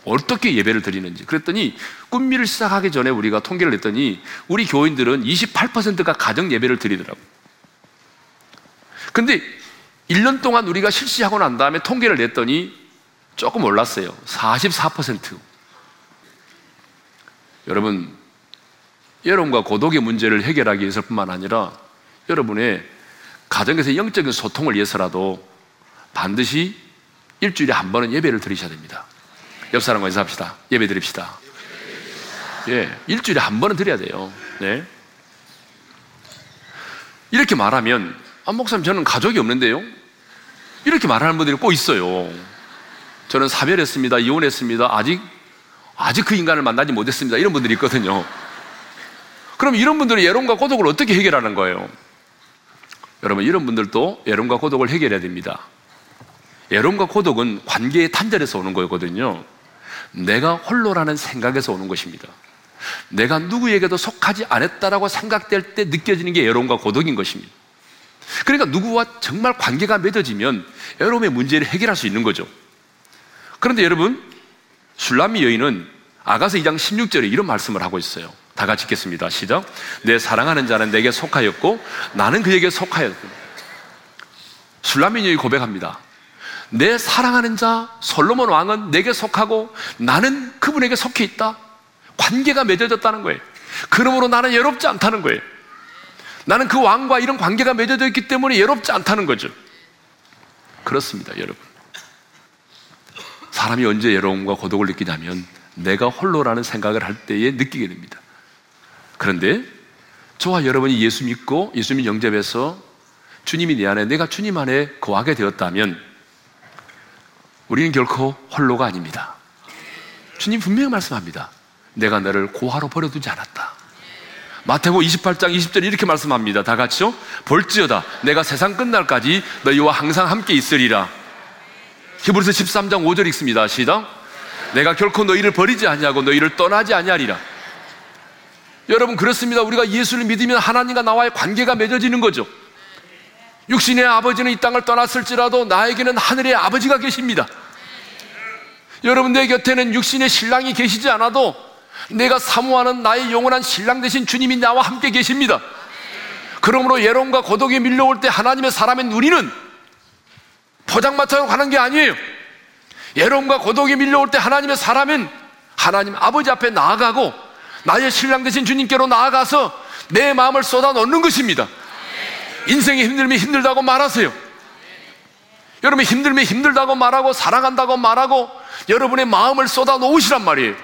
어떻게 예배를 드리는지. 그랬더니 꿈미를 시작하기 전에 우리가 통계를 냈더니 우리 교인들은 28%가 가정 예배를 드리더라고요. 근데 1년 동안 우리가 실시하고 난 다음에 통계를 냈더니 조금 올랐어요. 44%. 여러분, 여러분과 고독의 문제를 해결하기 위해서 뿐만 아니라 여러분의 가정에서 영적인 소통을 위해서라도 반드시 일주일에 한 번은 예배를 드리셔야 됩니다. 옆 사람과 인사합시다. 예배 드립시다. 예, 일주일에 한 번은 드려야 돼요. 네. 이렇게 말하면, 아, 목사님, 저는 가족이 없는데요? 이렇게 말하는 분들이 꼭 있어요. 저는 사별했습니다. 이혼했습니다. 아직, 아직 그 인간을 만나지 못했습니다. 이런 분들이 있거든요. 그럼 이런 분들은 예론과 고독을 어떻게 해결하는 거예요? 여러분, 이런 분들도 예론과 고독을 해결해야 됩니다. 예론과 고독은 관계의 단절에서 오는 거거든요. 내가 홀로라는 생각에서 오는 것입니다. 내가 누구에게도 속하지 않았다라고 생각될 때 느껴지는 게 애로움과 고독인 것입니다. 그러니까 누구와 정말 관계가 맺어지면 애로움의 문제를 해결할 수 있는 거죠. 그런데 여러분, 술람미 여인은 아가서 2장 16절에 이런 말씀을 하고 있어요. 다 같이 읽겠습니다. 시작. 내 사랑하는 자는 내게 속하였고 나는 그에게 속하였고. 술람미 여인이 고백합니다. 내 사랑하는 자 솔로몬 왕은 내게 속하고 나는 그분에게 속해 있다. 관계가 맺어졌다는 거예요. 그러므로 나는 외롭지 않다는 거예요. 나는 그 왕과 이런 관계가 맺어져 있기 때문에 외롭지 않다는 거죠. 그렇습니다, 여러분. 사람이 언제 외로움과 고독을 느끼냐면 내가 홀로라는 생각을 할 때에 느끼게 됩니다. 그런데 저와 여러분이 예수 믿고 예수 믿 영접해서 주님이 내 안에 내가 주님 안에 거하게 되었다면 우리는 결코 홀로가 아닙니다. 주님 분명히 말씀합니다. 내가 너를 고하로 버려두지 않았다. 마태복 28장 20절 이렇게 말씀합니다. 다 같이요. 볼지어다 내가 세상 끝날까지 너희와 항상 함께 있으리라. 히브리서 13장 5절 읽습니다. 시작. 내가 결코 너희를 버리지 아니하고 너희를 떠나지 아니하리라. 여러분 그렇습니다. 우리가 예수를 믿으면 하나님과 나와의 관계가 맺어지는 거죠. 육신의 아버지는 이 땅을 떠났을지라도 나에게는 하늘의 아버지가 계십니다. 여러분 내 곁에는 육신의 신랑이 계시지 않아도 내가 사모하는 나의 영원한 신랑 되신 주님이 나와 함께 계십니다. 그러므로 예론과 고독이 밀려올 때 하나님의 사람인 우리는 포장마차로 가는 게 아니에요. 예론과 고독이 밀려올 때 하나님의 사람은 하나님 아버지 앞에 나아가고 나의 신랑 되신 주님께로 나아가서 내 마음을 쏟아 놓는 것입니다. 인생이 힘들면 힘들다고 말하세요. 여러분 힘들면 힘들다고 말하고 사랑한다고 말하고 여러분의 마음을 쏟아 놓으시란 말이에요.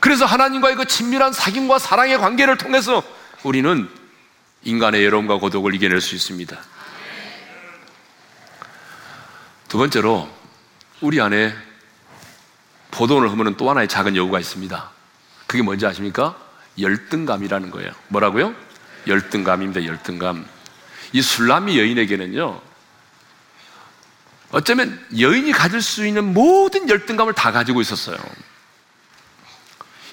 그래서 하나님과의 그 친밀한 사귐과 사랑의 관계를 통해서 우리는 인간의 여로움과 고독을 이겨낼 수 있습니다. 두 번째로 우리 안에 포도원을 흐르는 또 하나의 작은 여우가 있습니다. 그게 뭔지 아십니까? 열등감이라는 거예요. 뭐라고요? 열등감입니다. 열등감. 이 술람이 여인에게는요, 어쩌면 여인이 가질 수 있는 모든 열등감을 다 가지고 있었어요.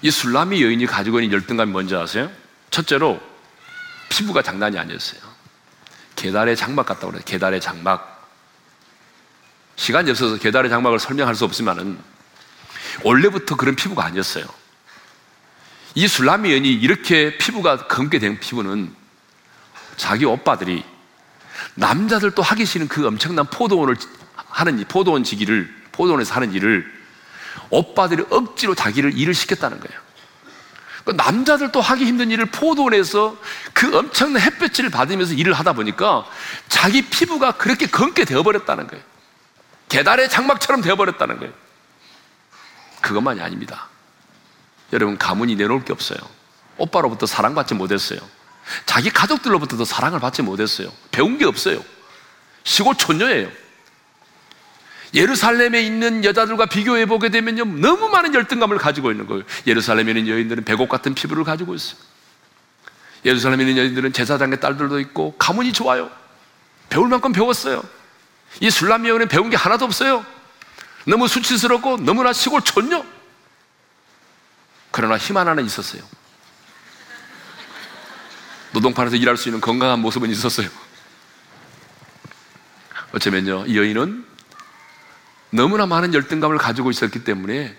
이 술람이 여인이 가지고 있는 열등감이 뭔지 아세요? 첫째로 피부가 장난이 아니었어요. 계달의 장막 같다고 그래요. 계달의 장막. 시간이 없어서 계달의 장막을 설명할 수 없지만은 원래부터 그런 피부가 아니었어요. 이 술람이 여인이 이렇게 피부가 검게 된 피부는 자기 오빠들이 남자들도 하기 싫은 그 엄청난 포도원을 하는 포도원 지기를 포도원에서 하는 일을 오빠들이 억지로 자기를 일을 시켰다는 거예요. 그 남자들도 하기 힘든 일을 포도원에서 그 엄청난 햇볕을 받으면서 일을 하다 보니까 자기 피부가 그렇게 검게 되어버렸다는 거예요. 계달의 장막처럼 되어버렸다는 거예요. 그것만이 아닙니다. 여러분, 가문이 내놓을 게 없어요. 오빠로부터 사랑받지 못했어요. 자기 가족들로부터도 사랑을 받지 못했어요. 배운 게 없어요. 시골 촌녀예요. 예루살렘에 있는 여자들과 비교해 보게 되면요, 너무 많은 열등감을 가지고 있는 거예요. 예루살렘에 있는 여인들은 배곡 같은 피부를 가지고 있어요. 예루살렘에 있는 여인들은 제사장의 딸들도 있고, 가문이 좋아요. 배울 만큼 배웠어요. 이 술람 여인은 배운 게 하나도 없어요. 너무 수치스럽고 너무나 시골 촌녀. 그러나 힘 하나는 있었어요. 노동판에서 일할 수 있는 건강한 모습은 있었어요. 어쩌면요, 이 여인은 너무나 많은 열등감을 가지고 있었기 때문에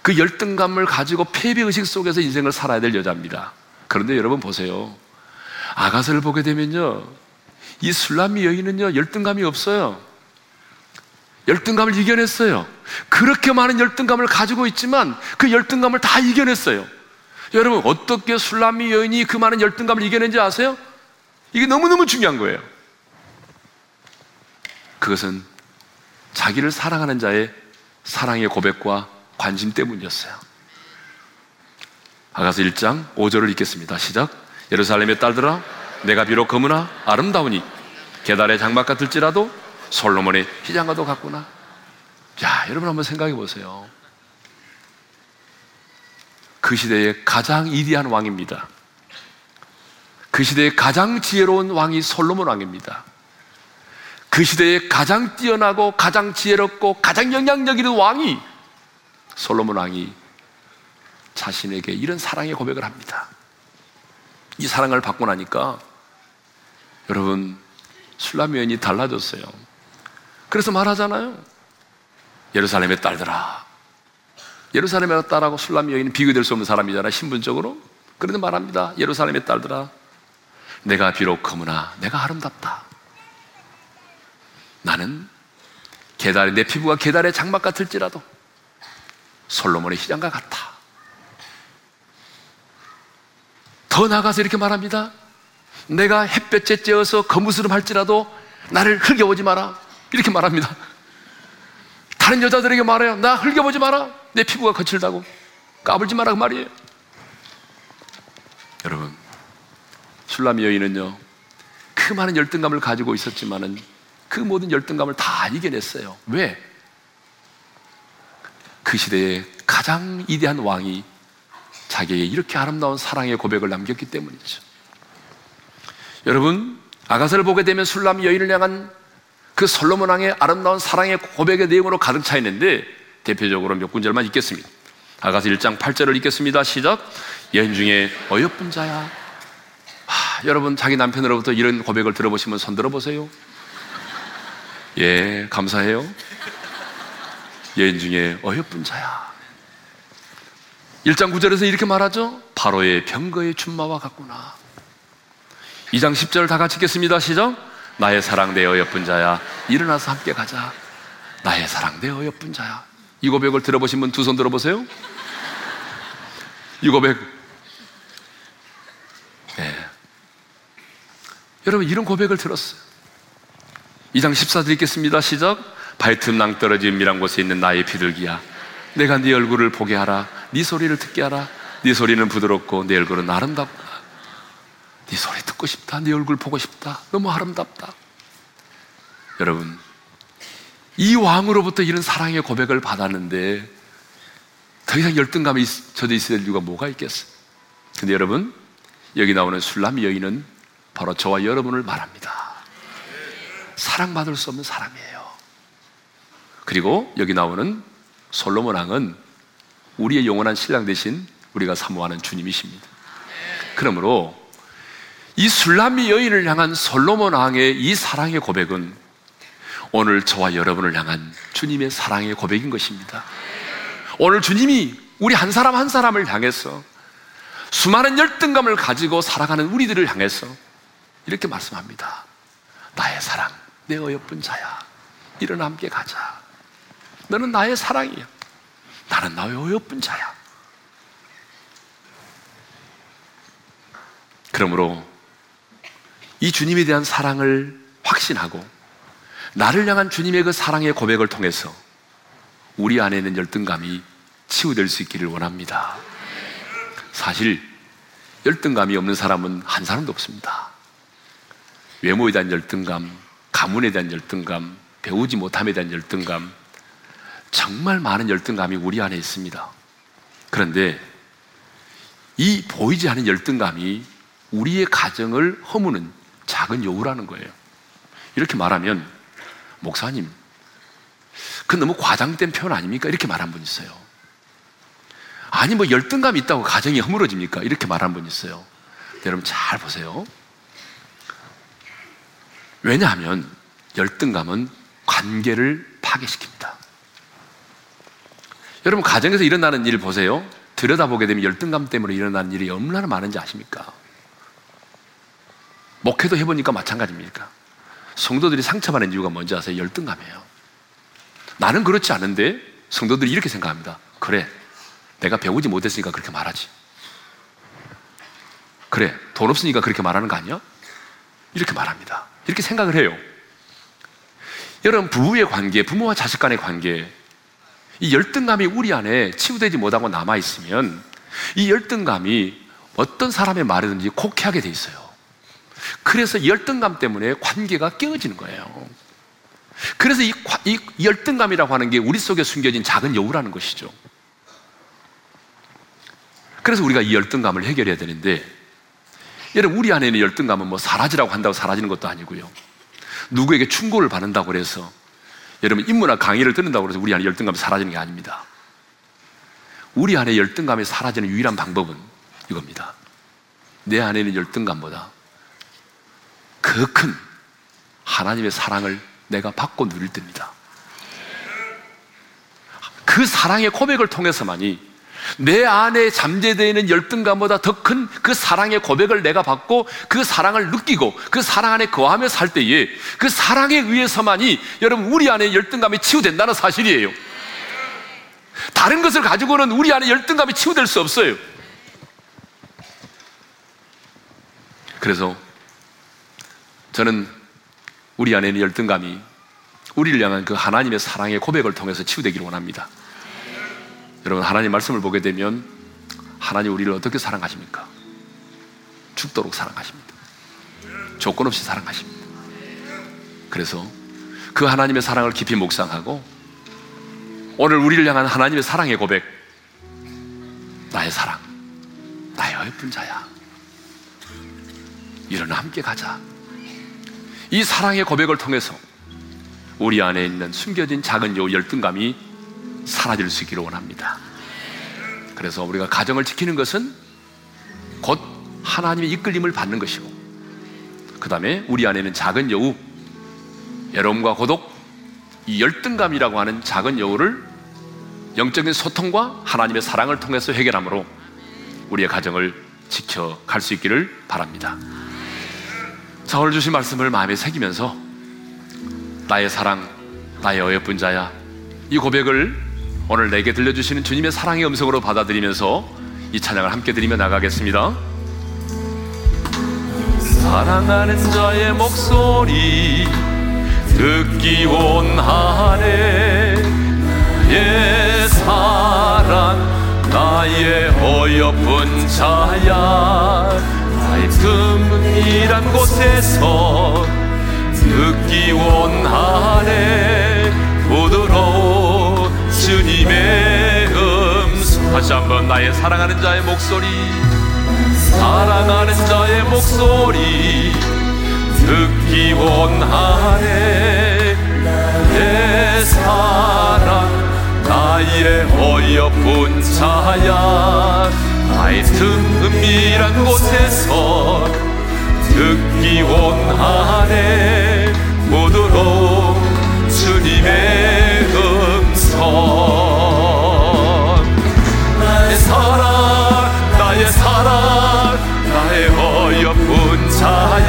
그 열등감을 가지고 패배의식 속에서 인생을 살아야 될 여자입니다. 그런데 여러분 보세요. 아가서를 보게 되면요. 이 술람미 여인은요, 열등감이 없어요. 열등감을 이겨냈어요. 그렇게 많은 열등감을 가지고 있지만 그 열등감을 다 이겨냈어요. 여러분, 어떻게 술람미 여인이 그 많은 열등감을 이겨낸지 아세요? 이게 너무너무 중요한 거예요. 그것은 자기를 사랑하는 자의 사랑의 고백과 관심 때문이었어요. 아가서 1장 5절을 읽겠습니다. 시작. 예루살렘의 딸들아, 내가 비록 검으나 아름다우니 계달의 장막 같을지라도 솔로몬의 휘장과도 같구나. 자, 여러분 한번 생각해 보세요. 그 시대의 가장 이디한 왕입니다. 그 시대의 가장 지혜로운 왕이 솔로몬 왕입니다. 그 시대에 가장 뛰어나고 가장 지혜롭고 가장 영향력 있는 왕이 솔로몬 왕이 자신에게 이런 사랑의 고백을 합니다. 이 사랑을 받고 나니까 여러분 술람 여인이 달라졌어요. 그래서 말하잖아요. 예루살렘의 딸들아. 예루살렘의 딸하고 술람 여인은 비교될 수 없는 사람이잖아 신분적으로. 그런데 말합니다. 예루살렘의 딸들아. 내가 비록 커무나 내가 아름답다. 나는 계달에 내 피부가 계달의 장막 같을지라도 솔로몬의 시장과 같아. 더 나아가서 이렇게 말합니다. 내가 햇볕에 쬐어서 거무스름 할지라도 나를 흘겨보지 마라. 이렇게 말합니다. 다른 여자들에게 말해요. 나 흘겨보지 마라. 내 피부가 거칠다고. 까불지 마라. 그 말이에요. 여러분, 술라미 여인은요, 그 많은 열등감을 가지고 있었지만은 그 모든 열등감을 다 이겨냈어요. 왜? 그 시대의 가장 위대한 왕이 자기에게 이렇게 아름다운 사랑의 고백을 남겼기 때문이죠. 여러분, 아가서를 보게 되면 술람 여인을 향한 그 솔로몬 왕의 아름다운 사랑의 고백의 내용으로 가득 차 있는데 대표적으로 몇 군절만 읽겠습니다. 아가서 1장 8절을 읽겠습니다. 시작. 여인 중에 어여쁜 자야. 하, 여러분 자기 남편으로부터 이런 고백을 들어보시면 손 들어보세요. 예, 감사해요. 여인 중에 어여쁜 자야. 1장 9절에서 이렇게 말하죠. 바로의 병거의 춘마와 같구나. 2장 10절 다 같이 읽겠습니다. 시작. 나의 사랑 내 어여쁜 자야. 일어나서 함께 가자. 나의 사랑 내 어여쁜 자야. 이 고백을 들어보신 분 두 손 들어보세요. 이 고백. 네. 여러분, 이런 고백을 들었어요. 2장 14절 읽겠습니다. 시작. 발틈 낭떨어진 미란 곳에 있는 나의 비둘기야. 내가 네 얼굴을 보게 하라. 네 소리를 듣게 하라. 네 소리는 부드럽고 네 얼굴은 아름답다. 네 소리 듣고 싶다. 네 얼굴 보고 싶다. 너무 아름답다. 여러분, 이 왕으로부터 이런 사랑의 고백을 받았는데 더 이상 열등감이 저도 있어야 될 이유가 뭐가 있겠어요? 근데 여러분, 여기 나오는 술람 여인은 바로 저와 여러분을 말합니다. 사랑받을 수 없는 사람이에요. 그리고 여기 나오는 솔로몬 왕은 우리의 영원한 신랑 대신 우리가 사모하는 주님이십니다. 그러므로 이 술람미 여인을 향한 솔로몬 왕의 이 사랑의 고백은 오늘 저와 여러분을 향한 주님의 사랑의 고백인 것입니다. 오늘 주님이 우리 한 사람 한 사람을 향해서 수많은 열등감을 가지고 살아가는 우리들을 향해서 이렇게 말씀합니다. 나의 사랑, 내 어여쁜 자야. 일어나 함께 가자. 너는 나의 사랑이야. 나는 나의 어여쁜 자야. 그러므로 이 주님에 대한 사랑을 확신하고 나를 향한 주님의 그 사랑의 고백을 통해서 우리 안에 있는 열등감이 치유될 수 있기를 원합니다. 사실 열등감이 없는 사람은 한 사람도 없습니다. 외모에 대한 열등감, 가문에 대한 열등감, 배우지 못함에 대한 열등감, 정말 많은 열등감이 우리 안에 있습니다. 그런데 이 보이지 않는 열등감이 우리의 가정을 허무는 작은 여우라는 거예요. 이렇게 말하면, 목사님, 그 너무 과장된 표현 아닙니까? 이렇게 말한 분 있어요. 아니, 뭐 열등감이 있다고 가정이 허물어집니까? 이렇게 말한 분 있어요. 여러분 잘 보세요. 왜냐하면 열등감은 관계를 파괴시킵니다. 여러분 가정에서 일어나는 일 보세요. 들여다보게 되면 열등감 때문에 일어나는 일이 얼마나 많은지 아십니까? 목회도 해보니까 마찬가지입니까? 성도들이 상처받는 이유가 뭔지 아세요? 열등감이에요. 나는 그렇지 않은데 성도들이 이렇게 생각합니다. 그래, 내가 배우지 못했으니까 그렇게 말하지. 그래, 돈 없으니까 그렇게 말하는 거 아니야? 이렇게 말합니다. 이렇게 생각을 해요. 여러분, 부부의 관계, 부모와 자식 간의 관계, 이 열등감이 우리 안에 치유되지 못하고 남아있으면 이 열등감이 어떤 사람의 말이든지 곡해하게 돼 있어요. 그래서 열등감 때문에 관계가 깨어지는 거예요. 그래서 이, 이 열등감이라고 하는 게 우리 속에 숨겨진 작은 여우라는 것이죠. 그래서 우리가 이 열등감을 해결해야 되는데, 여러분, 우리 안에 있는 열등감은 뭐 사라지라고 한다고 사라지는 것도 아니고요. 누구에게 충고를 받는다고 그래서, 여러분, 인문학 강의를 듣는다고 해서 우리 안에 열등감이 사라지는 게 아닙니다. 우리 안에 열등감이 사라지는 유일한 방법은 이겁니다. 내 안에 있는 열등감보다 그 큰 하나님의 사랑을 내가 받고 누릴 때입니다. 그 사랑의 고백을 통해서만이 내 안에 잠재되어 있는 열등감보다 더 큰 그 사랑의 고백을 내가 받고 그 사랑을 느끼고 그 사랑 안에 거하며 살 때에 그 사랑에 의해서만이 여러분 우리 안에 열등감이 치유된다는 사실이에요. 다른 것을 가지고는 우리 안에 열등감이 치유될 수 없어요. 그래서 저는 우리 안에 있는 열등감이 우리를 향한 그 하나님의 사랑의 고백을 통해서 치유되기를 원합니다. 여러분, 하나님 말씀을 보게 되면 하나님 우리를 어떻게 사랑하십니까? 죽도록 사랑하십니다. 조건 없이 사랑하십니다. 그래서 그 하나님의 사랑을 깊이 묵상하고 오늘 우리를 향한 하나님의 사랑의 고백, 나의 사랑, 나의 예쁜 자야. 일어나 함께 가자. 이 사랑의 고백을 통해서 우리 안에 있는 숨겨진 작은 요 열등감이 사라질 수 있기를 원합니다. 그래서 우리가 가정을 지키는 것은 곧 하나님의 이끌림을 받는 것이고, 그 다음에 우리 안에 는 작은 여우, 외로움과 고독, 이 열등감이라고 하는 작은 여우를 영적인 소통과 하나님의 사랑을 통해서 해결함으로 우리의 가정을 지켜갈 수 있기를 바랍니다. 자, 오늘 주신 말씀을 마음에 새기면서 나의 사랑, 나의 어여쁜 자야 이 고백을 오늘 내게 들려주시는 주님의 사랑의 음성으로 받아들이면서 이 찬양을 함께 드리며 나가겠습니다. 사랑하는 자의 목소리 듣기 원하네 나의 사랑 나의 어여쁜 자야 나의 틈 이란 곳에서 듣기 원하네. 부드러운 주님의 음성. 다시 한번 나의 사랑하는 자의 목소리 사랑하는 자의 목소리. 듣기 원하네. 내 사랑 나의 어여쁜 자야. 나의 틈이란 곳에서 듣기 원하네. 부드러운 주님의 음성. 나의 사랑 나의 사랑 나의 어여쁜 자야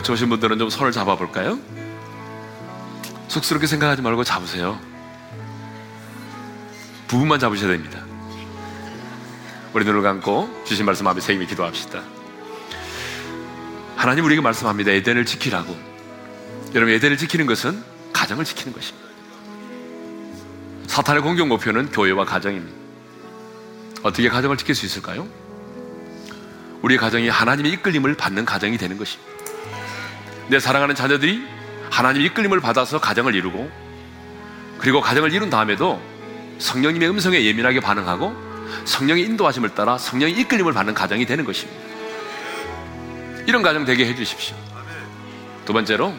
같이 오신 분들은 좀 손을 잡아볼까요? 쑥스럽게 생각하지 말고 잡으세요 부부만 잡으셔야 됩니다 우리 눈을 감고 주신 말씀 앞에 새기며 기도합시다 하나님 우리에게 말씀합니다. 에덴을 지키라고. 여러분, 에덴을 지키는 것은 가정을 지키는 것입니다. 사탄의 공격 목표는 교회와 가정입니다. 어떻게 가정을 지킬 수 있을까요? 우리 가정이 하나님의 이끌림을 받는 가정이 되는 것입니다. 내 사랑하는 자녀들이 하나님 이끌림을 받아서 가정을 이루고 그리고 가정을 이룬 다음에도 성령님의 음성에 예민하게 반응하고 성령의 인도하심을 따라 성령의 이끌림을 받는 가정이 되는 것입니다. 이런 가정 되게 해주십시오. 두 번째로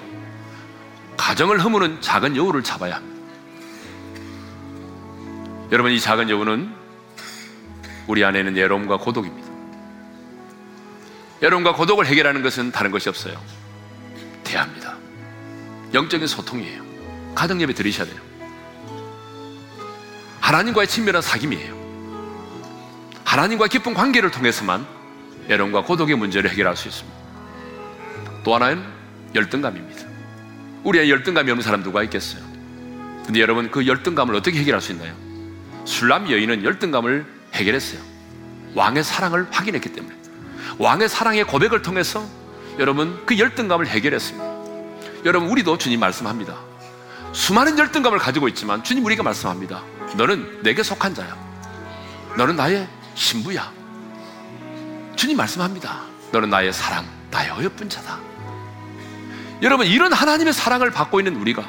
가정을 허무는 작은 여우를 잡아야 합니다. 여러분 이 작은 여우는 우리 안에 는 예로움과 고독입니다. 예로움과 고독을 해결하는 것은 다른 것이 없어요. 대합니다. 영적인 소통이에요. 가정 예배 드리셔야 돼요. 하나님과의 친밀한 사귐이에요. 하나님과 깊은 관계를 통해서만 애롱과 고독의 문제를 해결할 수 있습니다. 또 하나는 열등감입니다. 우리 의 열등감이 없는 사람 누가 있겠어요? 근데 여러분 그 열등감을 어떻게 해결할 수 있나요? 술람 여인은 열등감을 해결했어요. 왕의 사랑을 확인했기 때문에 왕의 사랑의 고백을 통해서 여러분 그 열등감을 해결했습니다. 여러분 우리도 주님 말씀합니다. 수많은 열등감을 가지고 있지만 주님 우리가 말씀합니다. 너는 내게 속한 자야. 너는 나의 신부야. 주님 말씀합니다. 너는 나의 사랑, 나의 어여쁜 자다. 여러분, 이런 하나님의 사랑을 받고 있는 우리가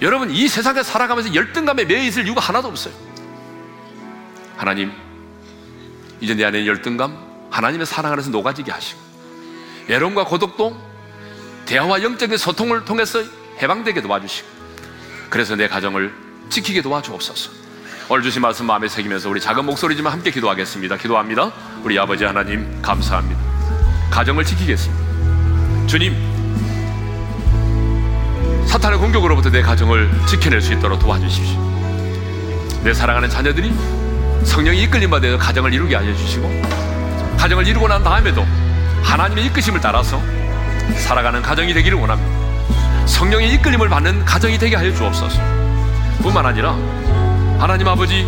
여러분, 이 세상에 살아가면서 열등감에 매여 있을 이유가 하나도 없어요. 하나님, 이제 내 안에 열등감, 하나님의 사랑 안에서 녹아지게 하시고, 외로움과 고독도 대화와 영적인 소통을 통해서 해방되게 도와주시고, 그래서 내 가정을 지키게 도와주옵소서. 오늘 주신 말씀 마음에 새기면서 우리 작은 목소리지만 함께 기도하겠습니다. 기도합니다. 우리 아버지 하나님 감사합니다. 가정을 지키겠습니다. 주님, 사탄의 공격으로부터 내 가정을 지켜낼 수 있도록 도와주십시오. 내 사랑하는 자녀들이 성령이 이끌림 받아 가정을 이루게 하여 주시고 가정을 이루고 난 다음에도 하나님의 이끄심을 따라서 살아가는 가정이 되기를 원합니다. 성령의 이끌림을 받는 가정이 되게 하여 주옵소서. 뿐만 아니라 하나님 아버지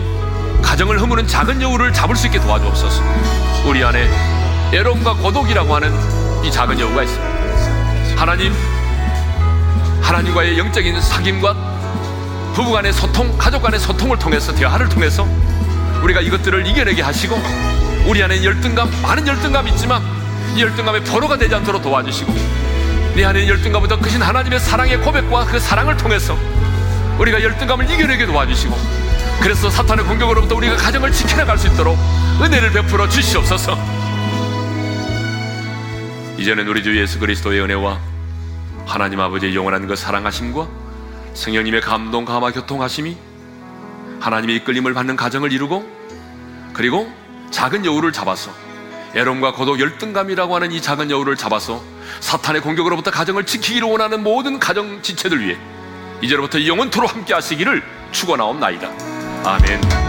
가정을 허무는 작은 여우를 잡을 수 있게 도와주옵소서. 우리 안에 애로움과 고독이라고 하는 이 작은 여우가 있습니다. 하나님, 하나님과의 영적인 사귐과 부부간의 소통, 가족간의 소통을 통해서 대화를 통해서 우리가 이것들을 이겨내게 하시고 우리 안에 열등감, 많은 열등감이 있지만 이 열등감의 포로가 되지 않도록 도와주시고 내 안에 열등감보다 크신 하나님의 사랑의 고백과 그 사랑을 통해서 우리가 열등감을 이겨내게 도와주시고 그래서 사탄의 공격으로부터 우리가 가정을 지켜나갈 수 있도록 은혜를 베풀어 주시옵소서. 이제는 우리 주 예수 그리스도의 은혜와 하나님 아버지의 영원한 그 사랑하심과 성령님의 감동, 감화, 교통하심이 하나님의 이끌림을 받는 가정을 이루고 그리고 작은 여우를 잡아서 애rom과 고독 열등감이라고 하는 이 작은 여우를 잡아서 사탄의 공격으로부터 가정을 지키기를 원하는 모든 가정 지체들 위해 이제로부터 영원토로 함께 하시기를 축원하옵나이다. 아멘.